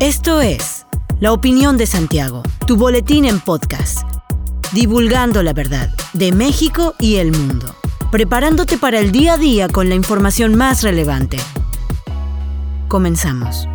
Esto es La Opinión de Santiago, tu boletín en podcast, divulgando la verdad de México y el mundo, preparándote para el día a día con la información más relevante. Comenzamos.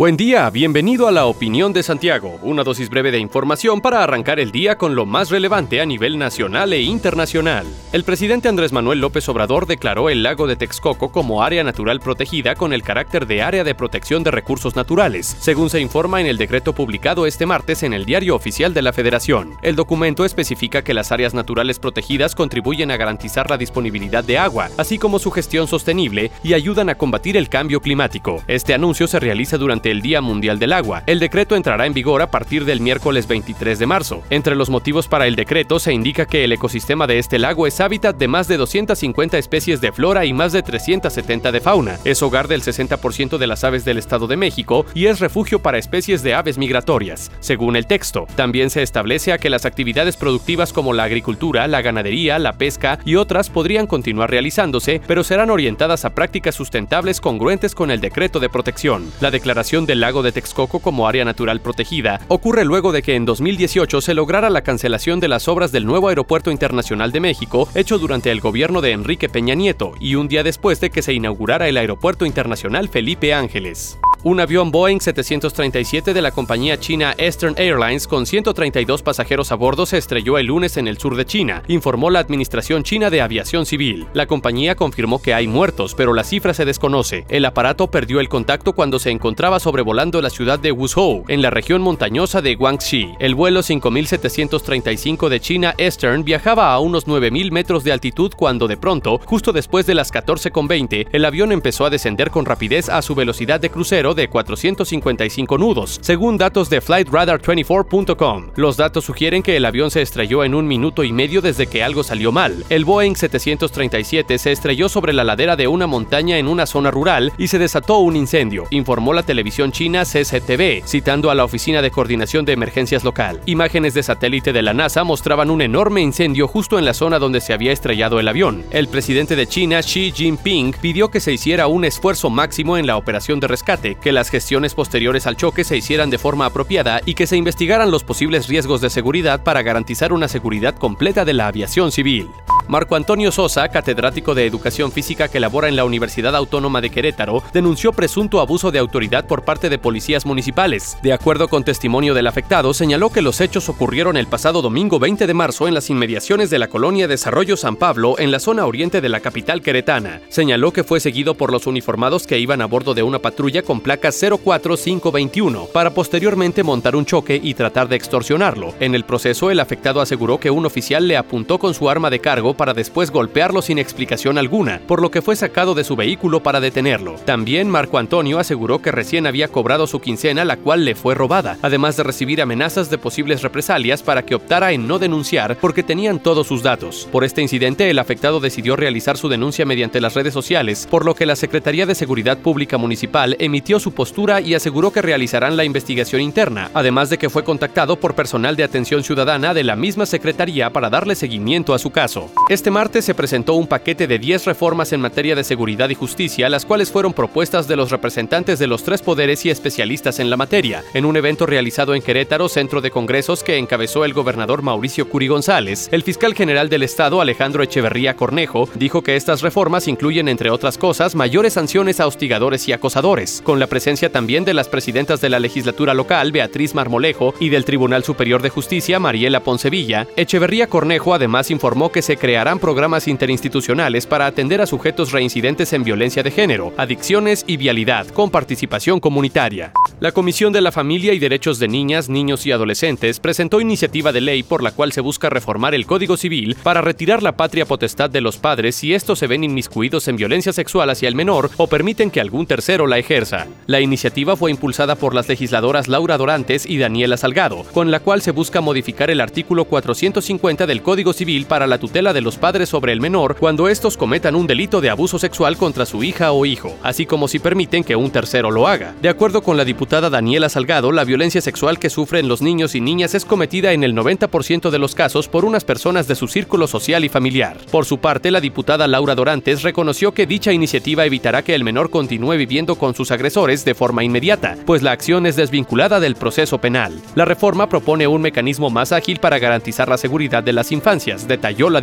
Buen día, bienvenido a la opinión de Santiago, una dosis breve de información para arrancar el día con lo más relevante a nivel nacional e internacional. El presidente Andrés Manuel López Obrador declaró el lago de Texcoco como área natural protegida con el carácter de área de protección de recursos naturales, según se informa en el decreto publicado este martes en el Diario Oficial de la Federación. El documento especifica que las áreas naturales protegidas contribuyen a garantizar la disponibilidad de agua, así como su gestión sostenible y ayudan a combatir el cambio climático. Este anuncio se realiza durante el Día Mundial del Agua. El decreto entrará en vigor a partir del miércoles 23 de marzo. Entre los motivos para el decreto se indica que el ecosistema de este lago es hábitat de más de 250 especies de flora y más de 370 de fauna. Es hogar del 60% de las aves del Estado de México y es refugio para especies de aves migratorias. Según el texto, también se establece que las actividades productivas como la agricultura, la ganadería, la pesca y otras podrían continuar realizándose, pero serán orientadas a prácticas sustentables congruentes con el decreto de protección. La declaración del lago de Texcoco como área natural protegida ocurre luego de que en 2018 se lograra la cancelación de las obras del nuevo Aeropuerto Internacional de México, hecho durante el gobierno de Enrique Peña Nieto, y un día después de que se inaugurara el Aeropuerto Internacional Felipe Ángeles. Un avión Boeing 737 de la compañía china Eastern Airlines con 132 pasajeros a bordo se estrelló el lunes en el sur de China, informó la Administración China de Aviación Civil. La compañía confirmó que hay muertos, pero la cifra se desconoce. El aparato perdió el contacto cuando se encontraba sobrevolando la ciudad de Wuzhou, en la región montañosa de Guangxi. El vuelo 5735 de China Eastern viajaba a unos 9000 metros de altitud cuando de pronto, justo después de las 14.20, el avión empezó a descender con rapidez a su velocidad de crucero de 455 nudos, según datos de FlightRadar24.com. Los datos sugieren que el avión se estrelló en un minuto y medio desde que algo salió mal. El Boeing 737 se estrelló sobre la ladera de una montaña en una zona rural y se desató un incendio, informó la televisión china CCTV, citando a la Oficina de Coordinación de Emergencias Local. Imágenes de satélite de la NASA mostraban un enorme incendio justo en la zona donde se había estrellado el avión. El presidente de China, Xi Jinping, pidió que se hiciera un esfuerzo máximo en la operación de rescate, que las gestiones posteriores al choque se hicieran de forma apropiada y que se investigaran los posibles riesgos de seguridad para garantizar una seguridad completa de la aviación civil. Marco Antonio Sosa, catedrático de Educación Física que labora en la Universidad Autónoma de Querétaro, denunció presunto abuso de autoridad por parte de policías municipales. De acuerdo con testimonio del afectado, señaló que los hechos ocurrieron el pasado domingo 20 de marzo en las inmediaciones de la colonia Desarrollo San Pablo, en la zona oriente de la capital queretana. Señaló que fue seguido por los uniformados que iban a bordo de una patrulla con placa 04521 para posteriormente montar un choque y tratar de extorsionarlo. En el proceso, el afectado aseguró que un oficial le apuntó con su arma de cargo para después golpearlo sin explicación alguna, por lo que fue sacado de su vehículo para detenerlo. También Marco Antonio aseguró que recién había cobrado su quincena, la cual le fue robada, además de recibir amenazas de posibles represalias para que optara en no denunciar porque tenían todos sus datos. Por este incidente, el afectado decidió realizar su denuncia mediante las redes sociales, por lo que la Secretaría de Seguridad Pública Municipal emitió su postura y aseguró que realizarán la investigación interna, además de que fue contactado por personal de atención ciudadana de la misma Secretaría para darle seguimiento a su caso. Este martes se presentó un paquete de 10 reformas en materia de seguridad y justicia, las cuales fueron propuestas de los representantes de los tres poderes y especialistas en la materia, en un evento realizado en Querétaro, centro de congresos que encabezó el gobernador Mauricio Curi González. El fiscal general del Estado, Alejandro Echeverría Cornejo, dijo que estas reformas incluyen, entre otras cosas, mayores sanciones a hostigadores y acosadores, con la presencia también de las presidentas de la legislatura local, Beatriz Marmolejo, y del Tribunal Superior de Justicia, Mariela Poncevilla. Echeverría Cornejo además informó que se creará harán programas interinstitucionales para atender a sujetos reincidentes en violencia de género, adicciones y vialidad, con participación comunitaria. La Comisión de la Familia y Derechos de Niñas, Niños y Adolescentes presentó iniciativa de ley por la cual se busca reformar el Código Civil para retirar la patria potestad de los padres si estos se ven inmiscuidos en violencia sexual hacia el menor o permiten que algún tercero la ejerza. La iniciativa fue impulsada por las legisladoras Laura Dorantes y Daniela Salgado, con la cual se busca modificar el artículo 450 del Código Civil para la tutela de los padres sobre el menor cuando estos cometan un delito de abuso sexual contra su hija o hijo, así como si permiten que un tercero lo haga. De acuerdo con la diputada Daniela Salgado, la violencia sexual que sufren los niños y niñas es cometida en el 90% de los casos por unas personas de su círculo social y familiar. Por su parte, la diputada Laura Dorantes reconoció que dicha iniciativa evitará que el menor continúe viviendo con sus agresores de forma inmediata, pues la acción es desvinculada del proceso penal. La reforma propone un mecanismo más ágil para garantizar la seguridad de las infancias, detalló la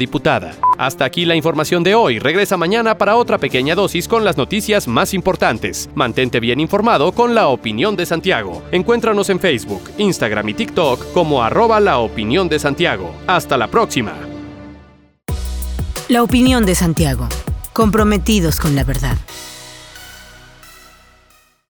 Hasta aquí la información de hoy. Regresa mañana para otra pequeña dosis con las noticias más importantes. Mantente bien informado con la opinión de Santiago. Encuéntranos en Facebook, Instagram y TikTok como arroba la opinión de Santiago. Hasta la próxima. La opinión de Santiago. Comprometidos con la verdad.